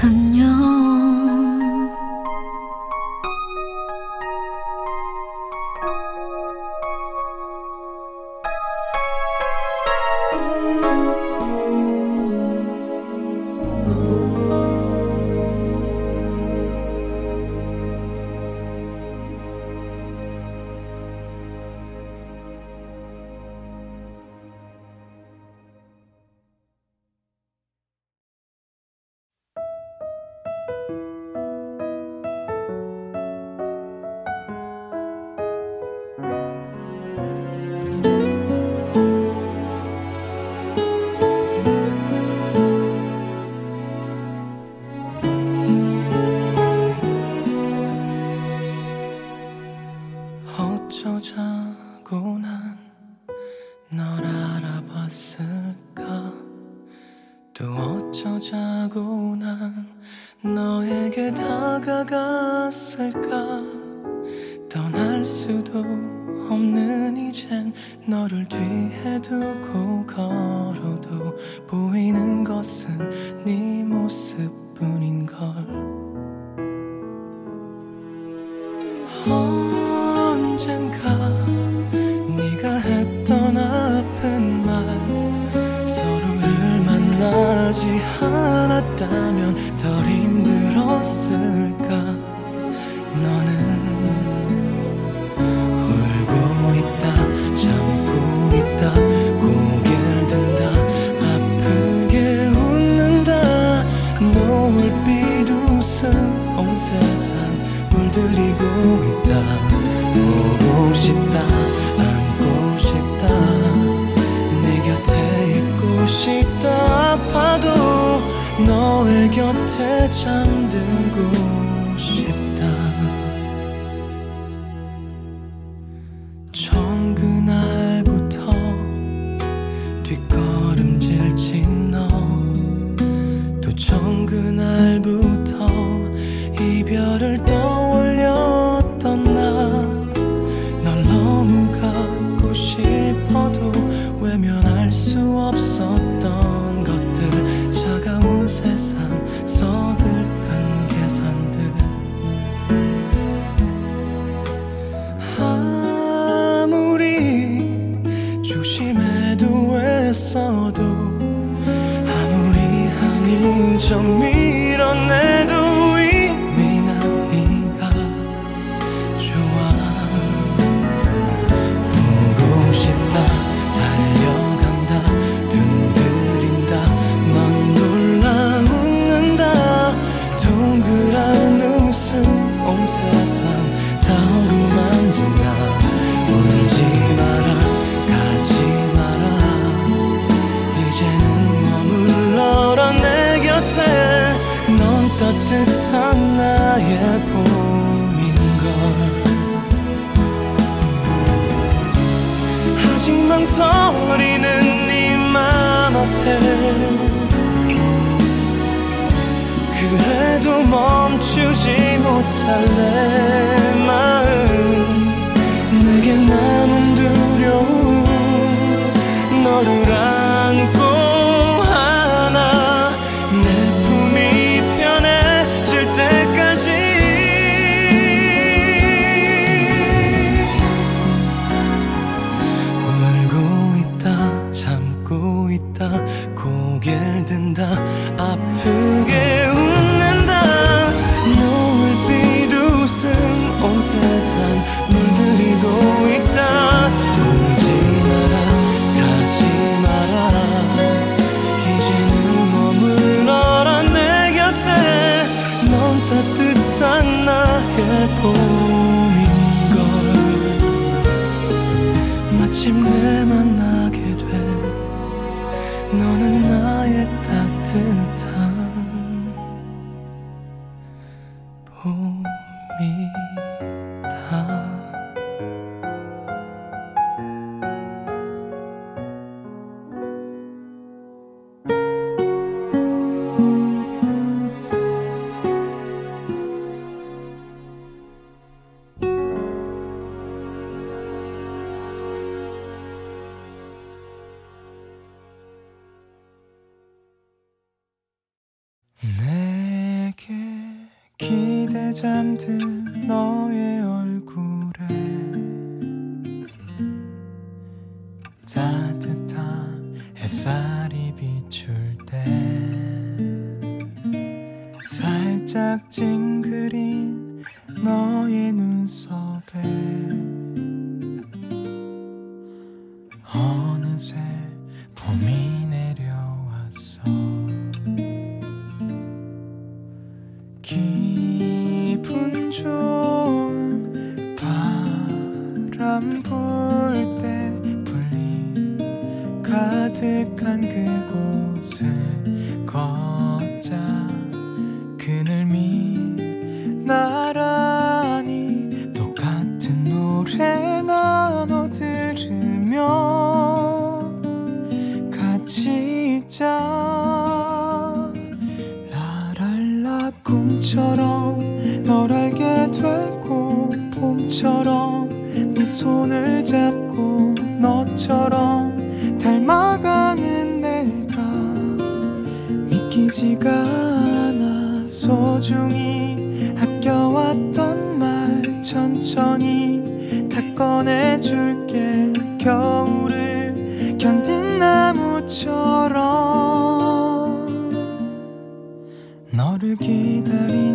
안녕. 언젠가 울지 마라 가지 마라. 이제는 머물러라 내 곁에. 넌 따뜻한 나의 봄인걸. 아직 망설이는 네 맘 앞에. 그래도 멈추지 못할래 말 나는 두려움 너를 알 To. 보이지가 않아 소중히 아껴왔던 말 천천히 다 꺼내줄게. 겨울을 견딘 나무처럼 너를 기다리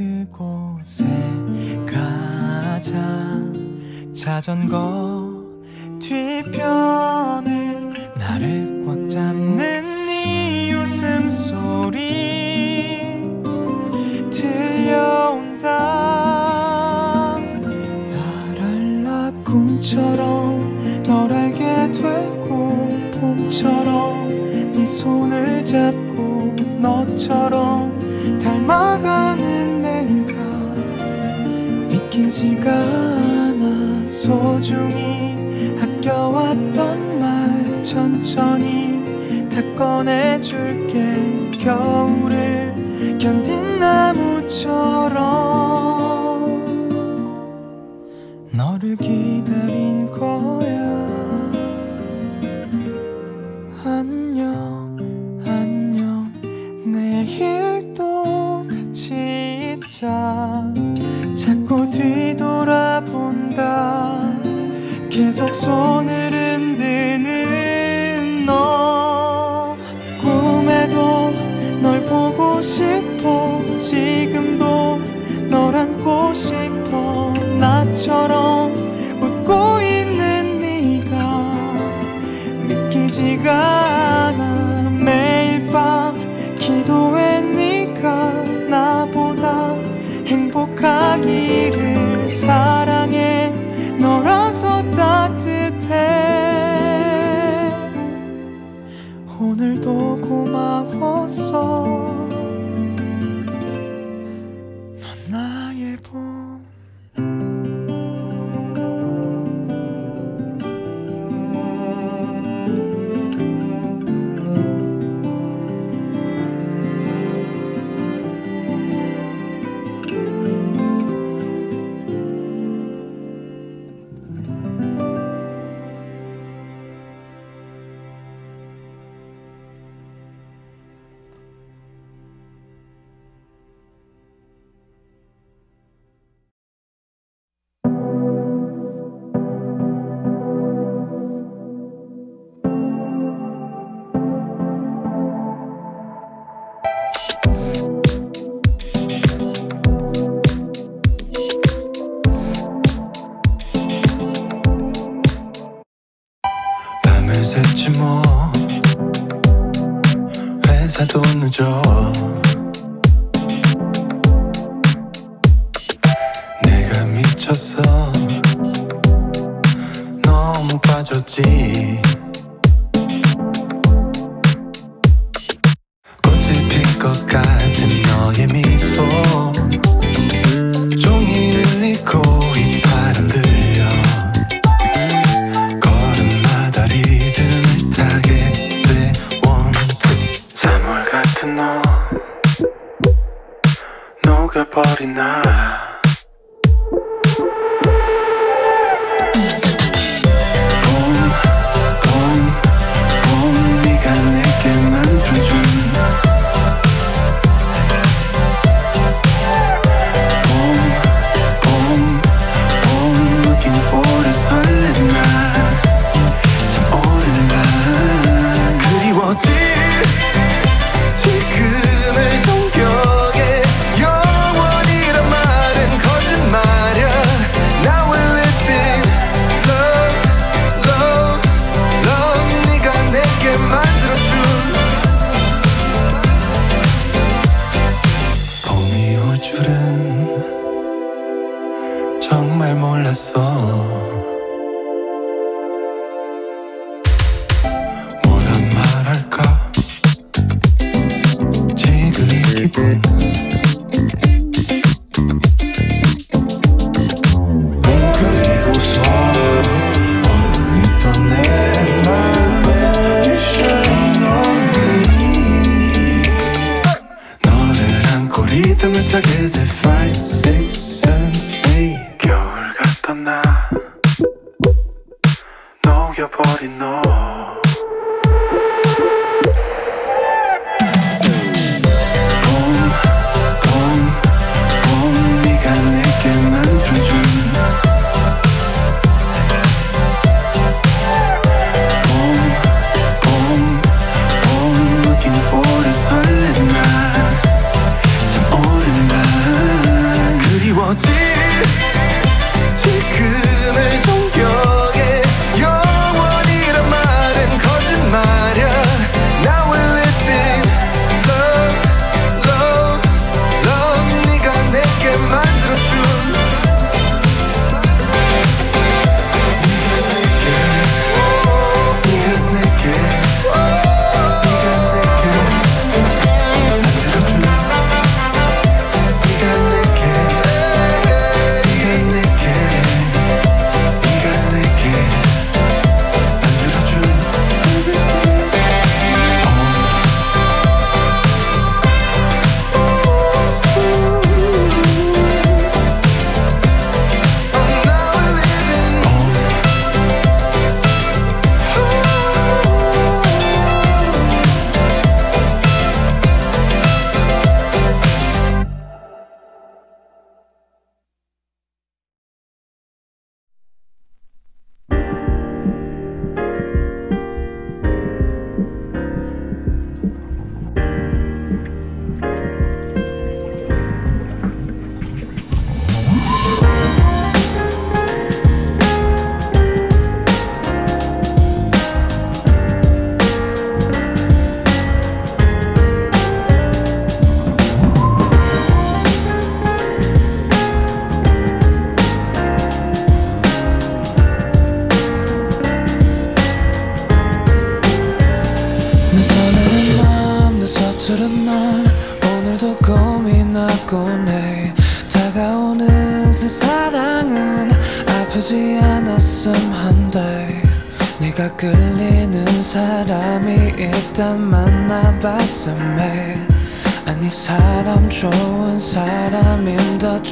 그곳에 가자. 자전거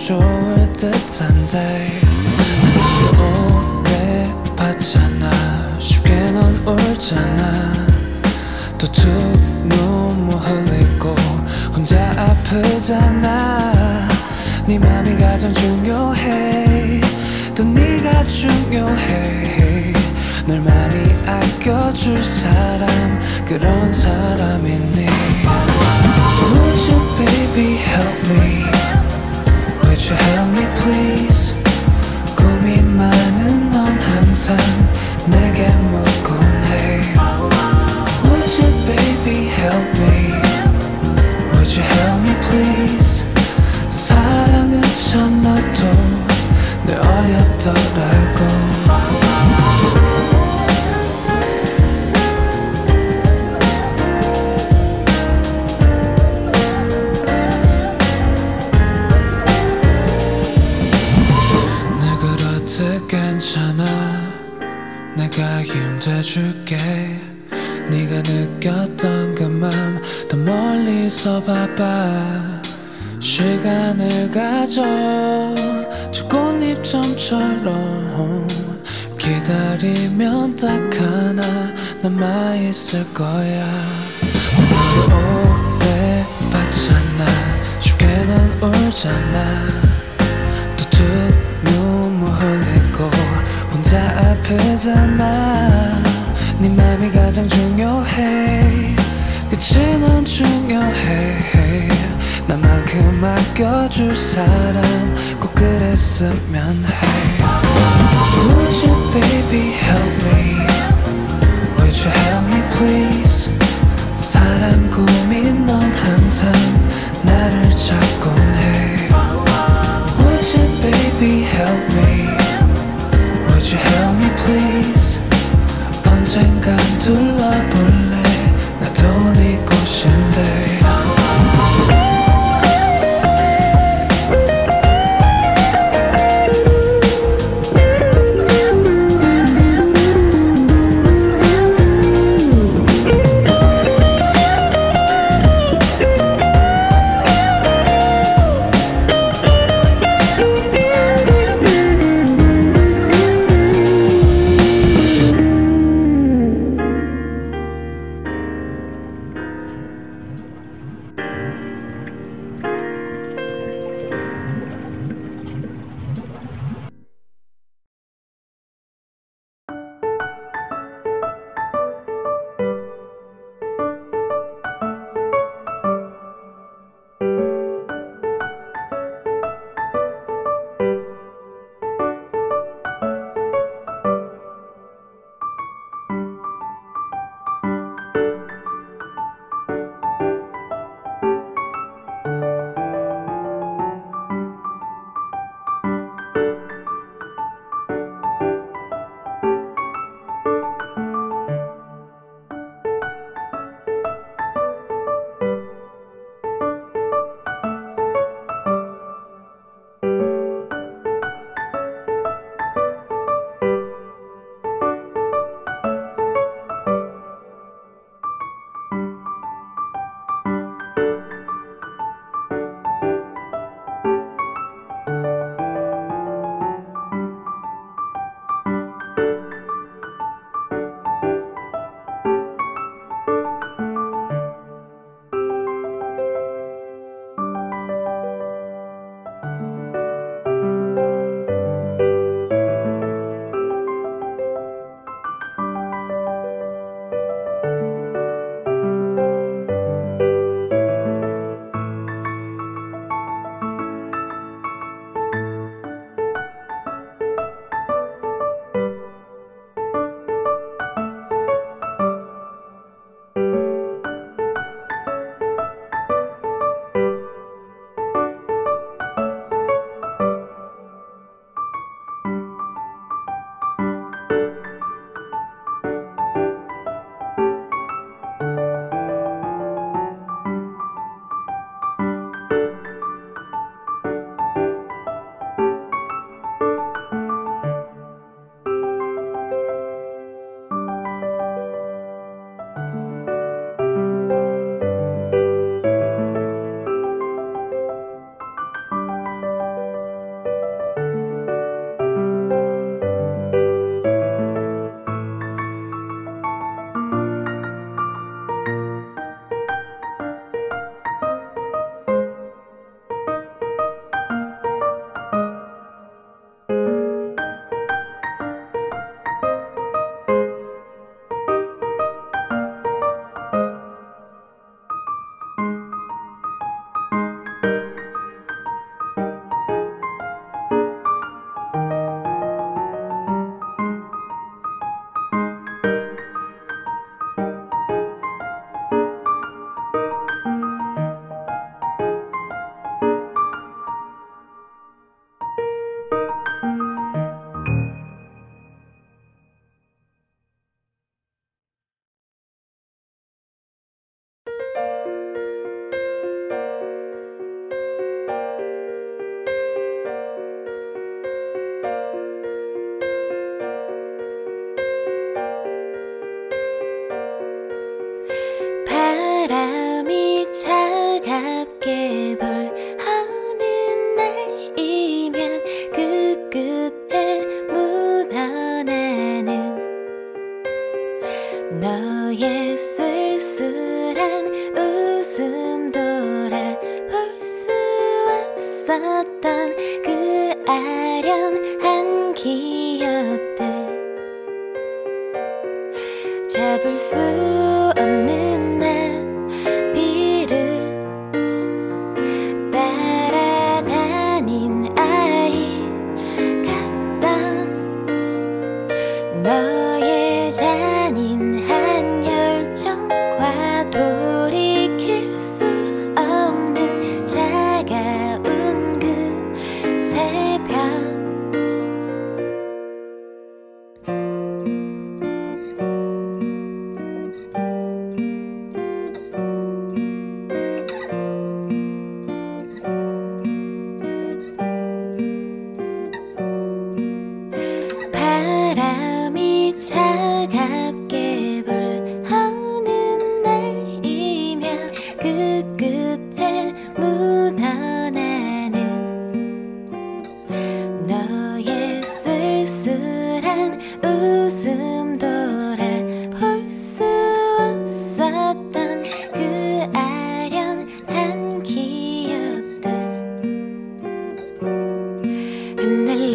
좋을 듯한데 난 오래 봤잖아. 쉽게 넌 울잖아. 또툭 눈물 흘리고 혼자 아프잖아. 네 맘이 가장 중요해. 또 네가 중요해. 널 많이 아껴줄 사람 그런 사람이니 you help me please 고민 많은 넌 항상 내게 묻곤 해 Would you baby help me Would you help me please 사랑은 참 나도 내 어렵더라 저 꽃잎점처럼 기다리면 딱 하나 남아있을 거야. 난 너를 오래 봤잖아. 쉽게 넌 울잖아. 또툭 눈물 흘리고 혼자 아프잖아. 네 맘이 가장 중요해. 그치 넌 중요해 나만큼 아껴줄 사람 꼭 그랬으면 해 Would you baby help me Would you help me please 사랑 고민 넌 항상 나를 찾곤 해 Would you baby help me Would you help me please Minnal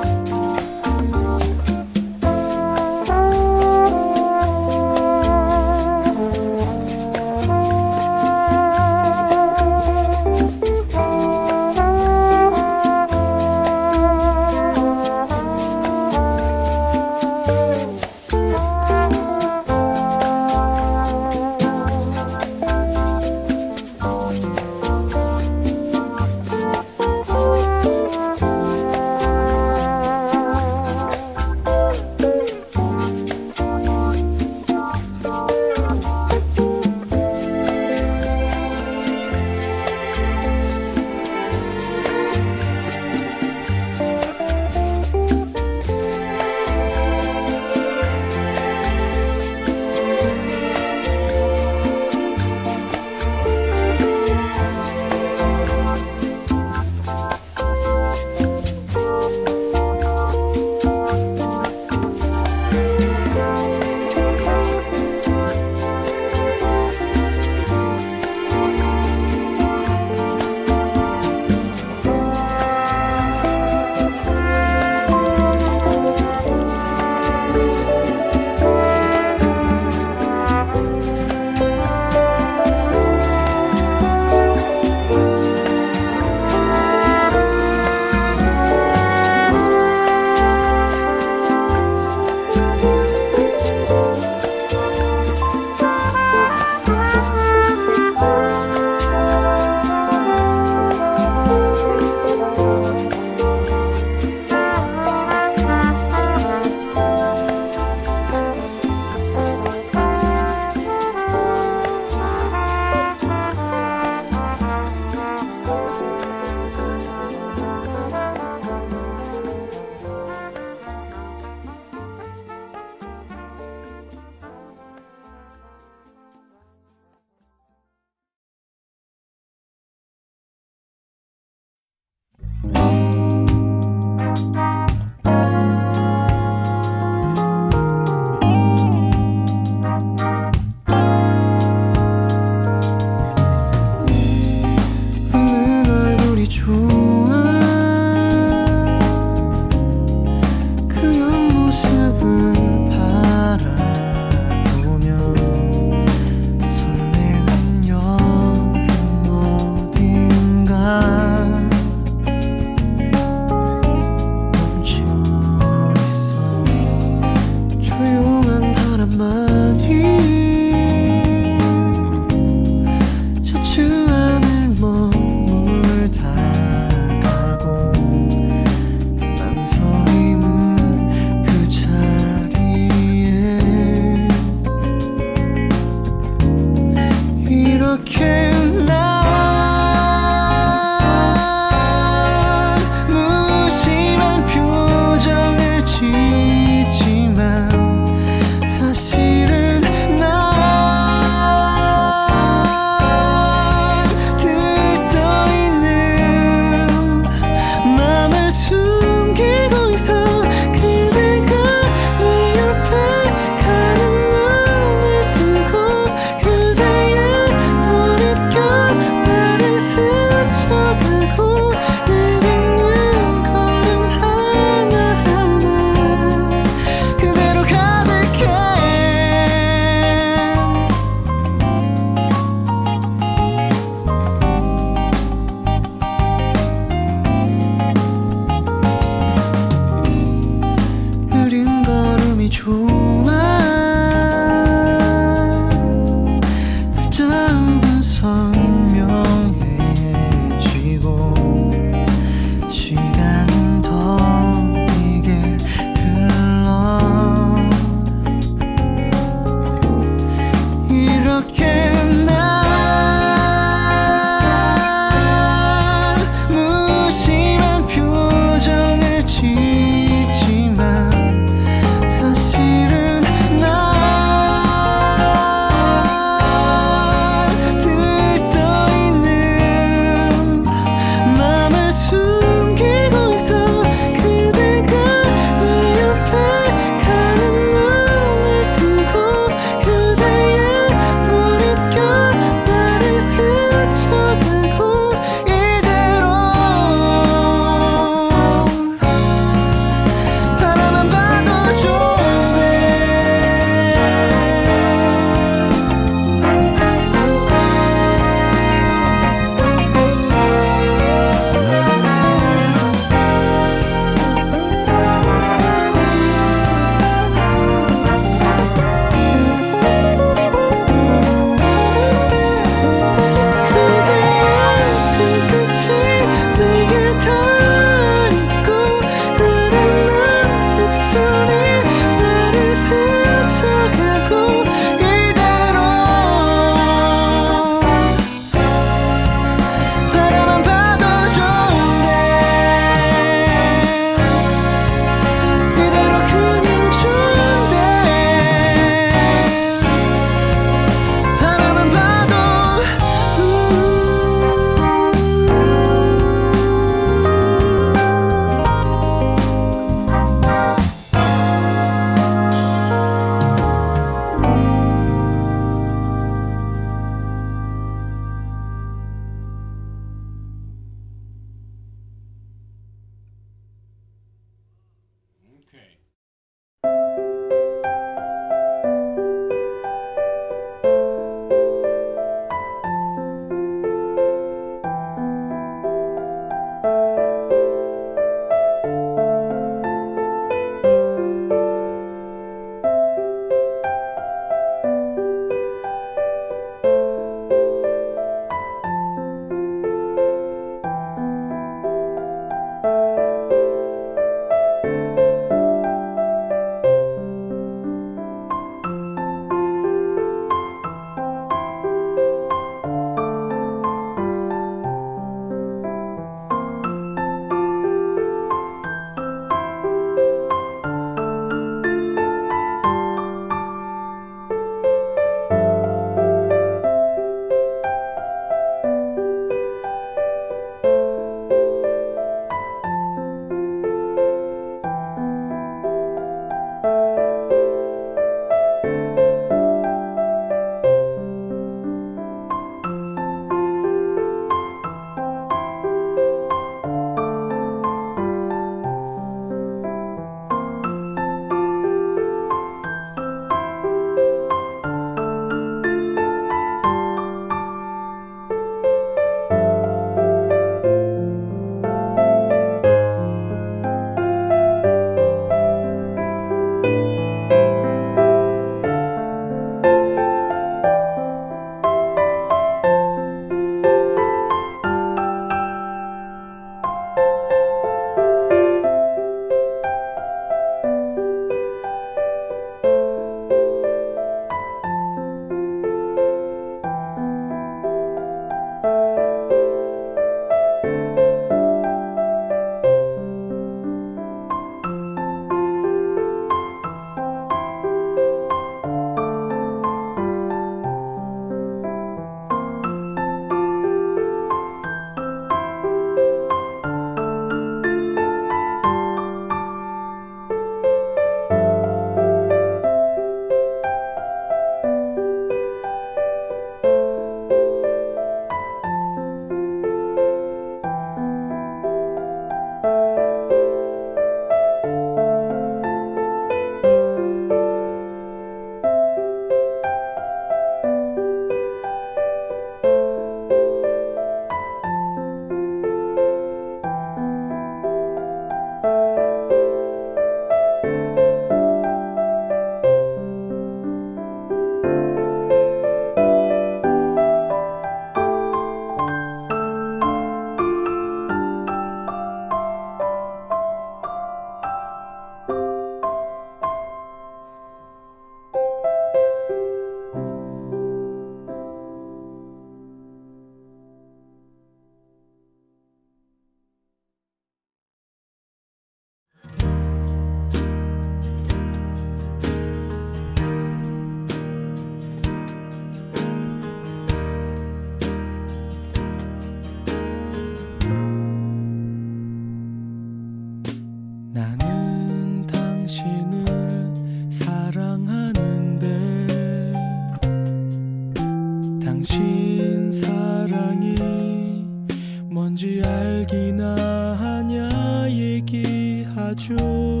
住。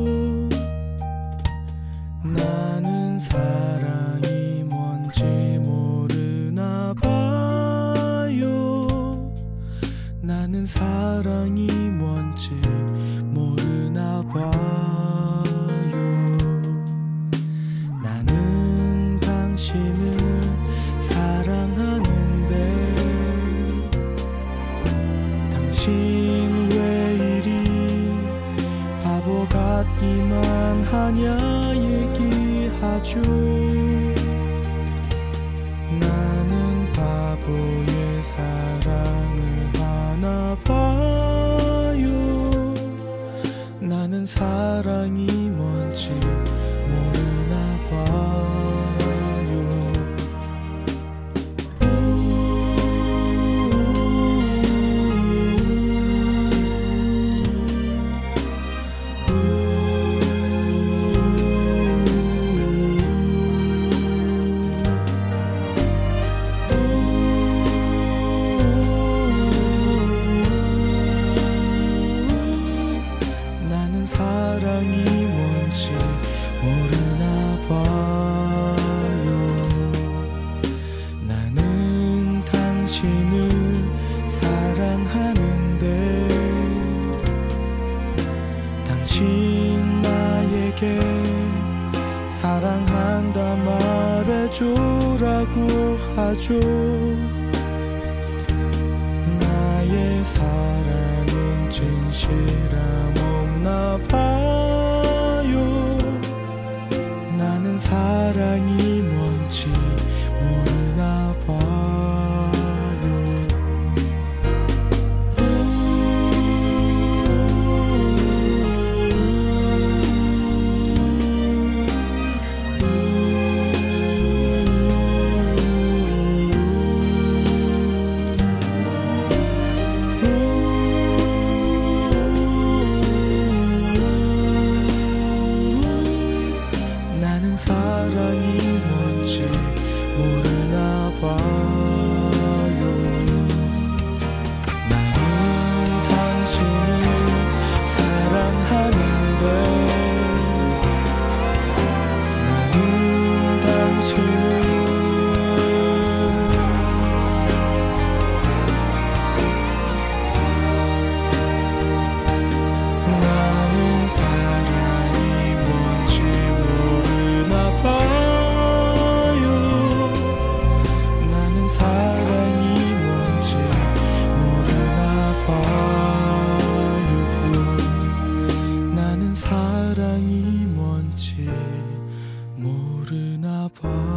apart.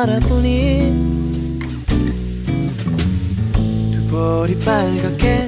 바라보니 두 볼이 빨갛게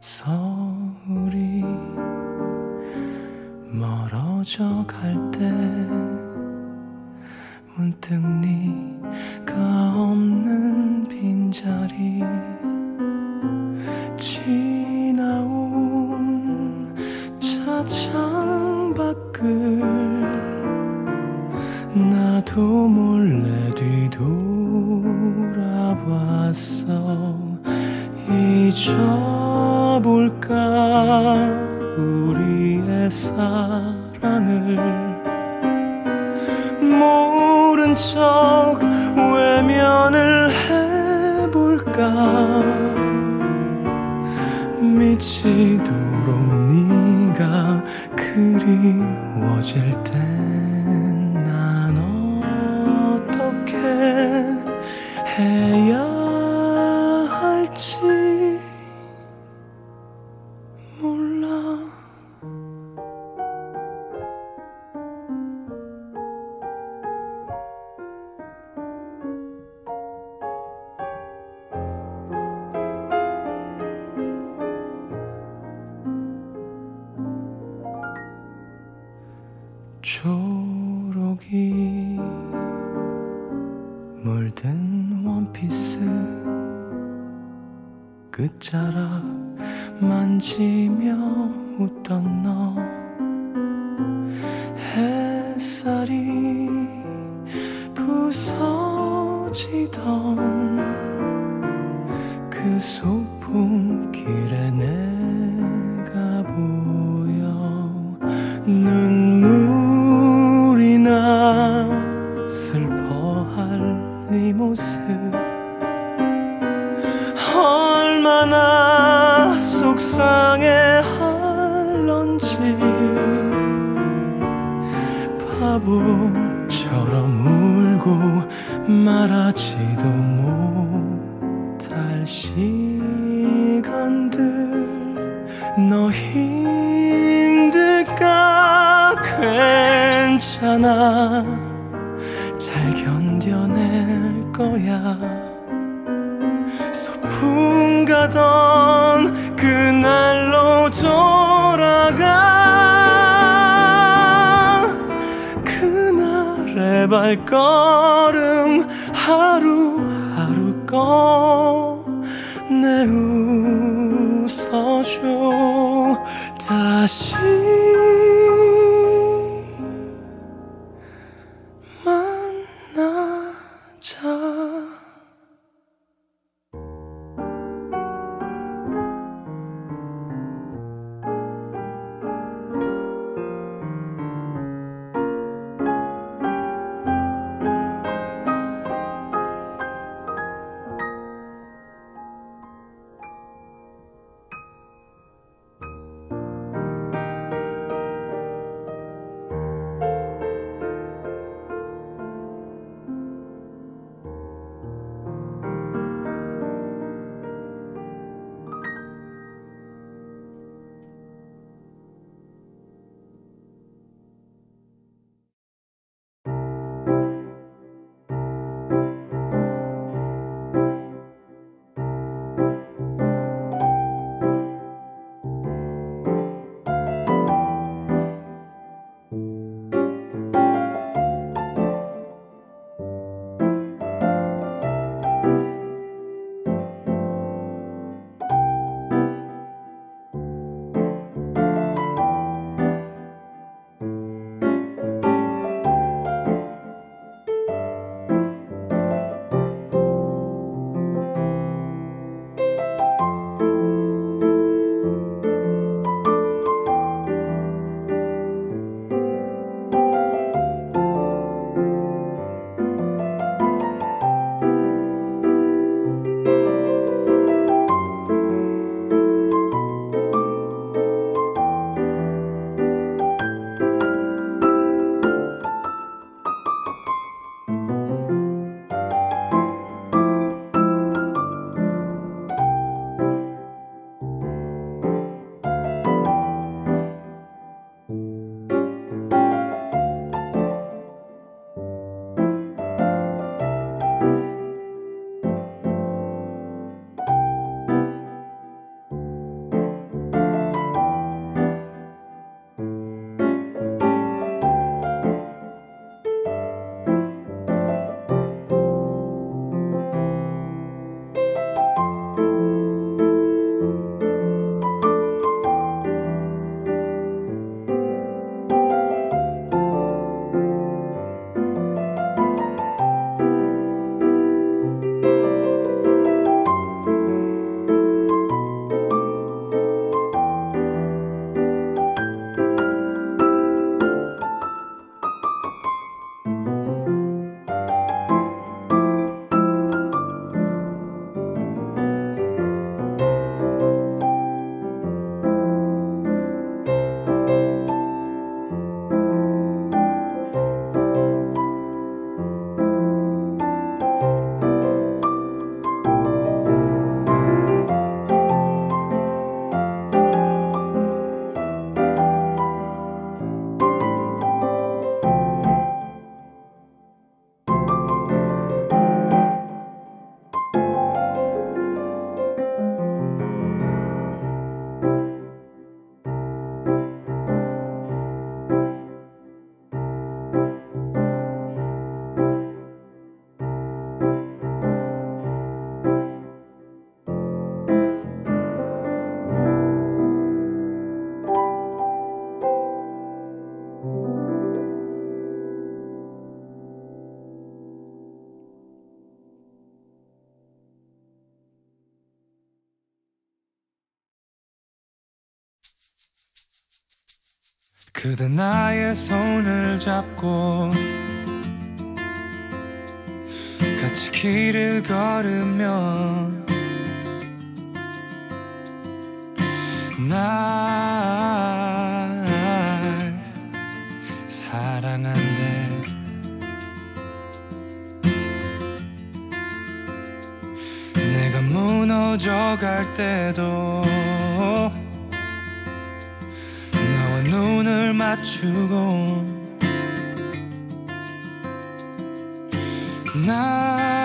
서울이 멀어져 갈 때 문득 네가 없는 빈자리 지나온 차창 밖을 나도 몰래 뒤돌아봤어. 잊어 우리의 사랑을 그대 나의 손을 잡고 같이 길을 걸으면 날 사랑한대. 내가 무너져 갈 때도 맞추고 나